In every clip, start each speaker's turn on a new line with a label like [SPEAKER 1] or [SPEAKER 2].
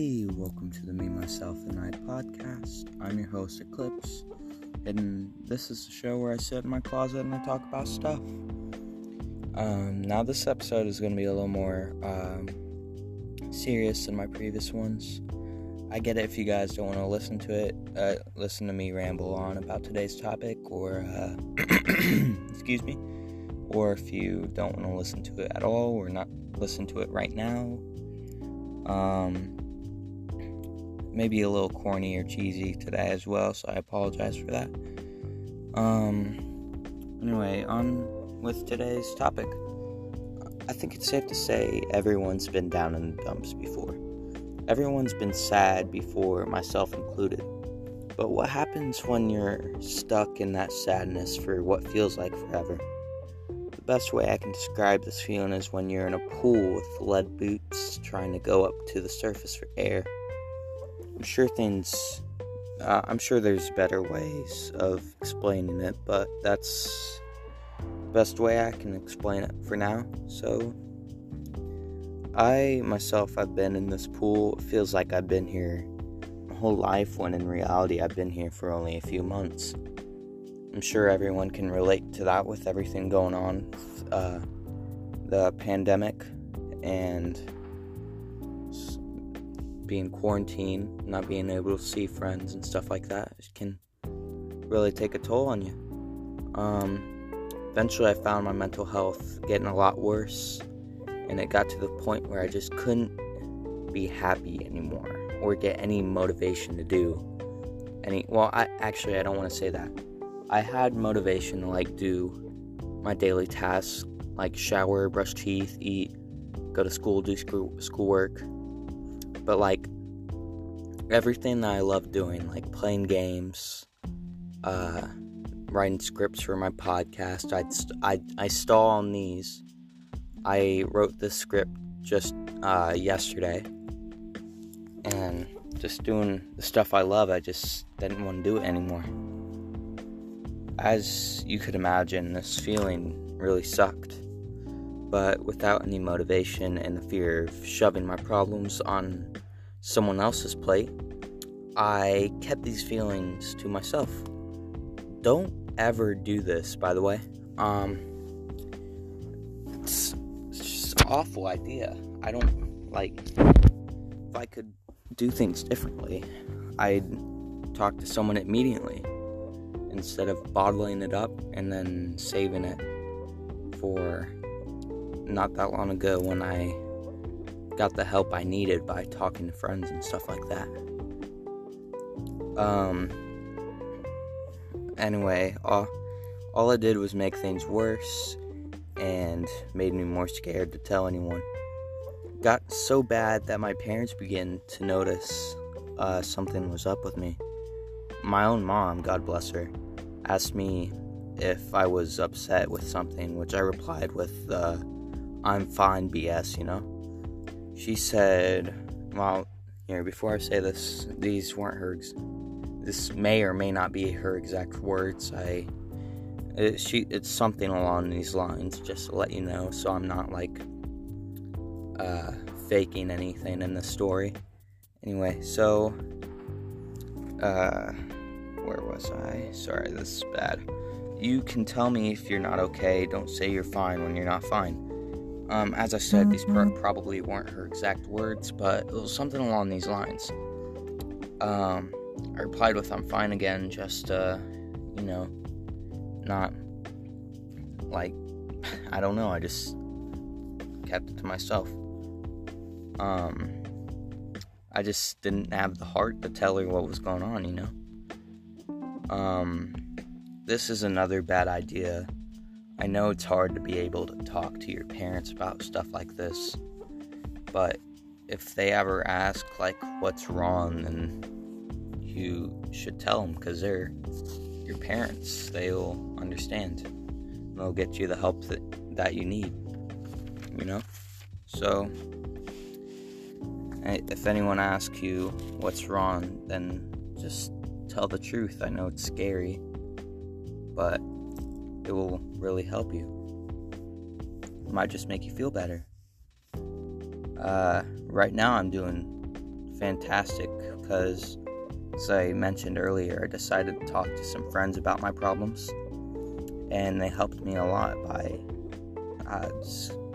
[SPEAKER 1] Hey, welcome to the Me, Myself, and I podcast. I'm your host, Eclipse, and this is the show where I sit in my closet and I talk about stuff. Um, now, this episode is going to be a little more um, serious than my previous ones. I get it if you guys don't want to listen to it, uh, listen to me ramble on about today's topic, or, uh, excuse me, or if you don't want to listen to it at all, or not listen to it right now. Um, maybe a little corny or cheesy today as well, so I apologize for that. Um, anyway, on with today's topic. I think it's safe to say everyone's been down in the dumps before. Everyone's been sad before, myself included. But what happens when you're stuck in that sadness for what feels like forever? The best way I can describe this feeling is when you're in a pool with lead boots trying to go up to the surface for air. I'm sure things, uh, I'm sure there's better ways of explaining it, but that's the best way I can explain it for now. So, I myself I've been in this pool. It feels like I've been here my whole life when in reality I've been here for only a few months. I'm sure everyone can relate to that with everything going on, uh, the pandemic and being quarantined, not being able to see friends and stuff like that. Can really take a toll on you. Um, eventually, I found my mental health getting a lot worse and it got to the point where I just couldn't be happy anymore or get any motivation to do any well I actually I don't want to say that. I had motivation to like do my daily tasks like shower, brush teeth, eat, go to school, do school schoolwork. But like everything that I love doing, like playing games, uh, writing scripts for my podcast, I I I stall on these I wrote this script just uh, yesterday, and just doing the stuff I love, I just didn't want to do it anymore. As you could imagine, this feeling really sucked. But without any motivation and the fear of shoving my problems on someone else's plate, I kept these feelings to myself. Don't ever do this, by the way. Um, It's just awful idea. I don't like if I could do things differently, I'd talk to someone immediately instead of bottling it up and then saving it for not that long ago when I got the help I needed by talking to friends and stuff like that. Um anyway, all all I did was make things worse and made me more scared to tell anyone. Got so bad that my parents began to notice uh, something was up with me. My own mom, God bless her, asked me if I was upset with something, which I replied with, uh, I'm fine, BS, you know? She said, well, here, before I say this, these weren't her, ex- this may or may not be her exact words. I it, she, it's something along these lines, just to let you know, so I'm not like uh, faking anything in the story. Anyway, so uh, where was I? Sorry, this is bad. You can tell me if you're not okay. Don't say you're fine when you're not fine. Um, as I said, these pro- probably weren't her exact words, but it was something along these lines. Um, I replied with "I'm fine" again, just uh, you know, not like I don't know, I just kept it to myself. Um I just didn't have the heart to tell her what was going on, you know. Um this is another bad idea. I know it's hard to be able to talk to your parents about stuff like this, but if they ever ask like what's wrong, then you should tell them because they're your parents. They'll understand. They'll get you the help that, that you need. You know? So, if anyone asks you what's wrong, then just tell the truth. I know it's scary, but it will really help you. It might just make you feel better. Uh, right now, I'm doing fantastic because, as I mentioned earlier, I decided to talk to some friends about my problems, and they helped me a lot by uh,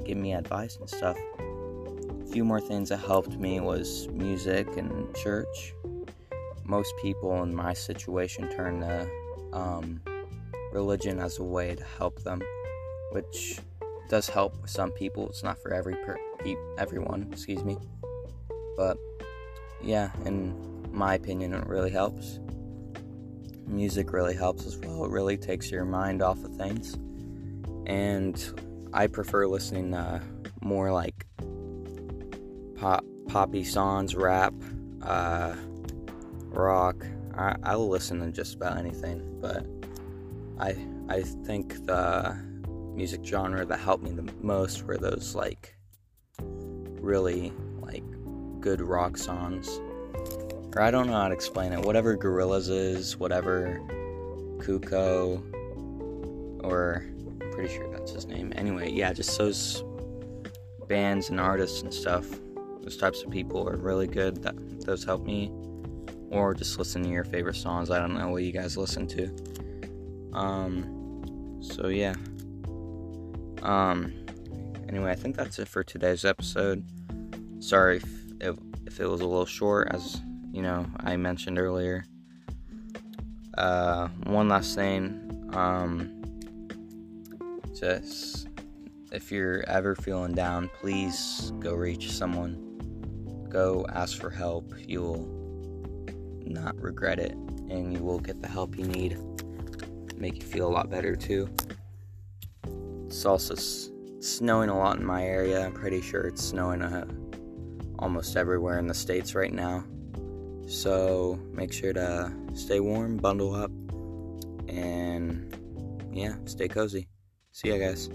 [SPEAKER 1] giving me advice and stuff. A few more things that helped me was music and church. Most people in my situation turn to um, religion as a way to help them, which does help with some people. It's not for every per- pe- everyone, excuse me. But yeah, in my opinion, it really helps. Music really helps as well. It really takes your mind off of things. And I prefer listening more like pop, poppy songs, rap, uh, rock. I, I'll listen to just about anything, but I I think the music genre that helped me the most were those like really like good rock songs. Or I don't know how to explain it. Whatever Gorillaz is, whatever Cuco, or I'm pretty sure that's his name. Anyway, yeah, just those bands and artists and stuff. Those types of people are really good. That those help me. Or just listen to your favorite songs. I don't know what you guys listen to. Um. So yeah. Um, anyway, I think that's it for today's episode. Sorry if it, if it was a little short, as you know, I mentioned earlier. Uh, one last thing, um, just if you're ever feeling down, please go reach someone. Go ask for help. You'll not regret it, and you will get the help you need. Make you feel a lot better too. It's also snowing a lot in my area. I'm pretty sure it's snowing uh, almost everywhere in the states right now. So make sure to stay warm, bundle up, and yeah, stay cozy. See ya, guys.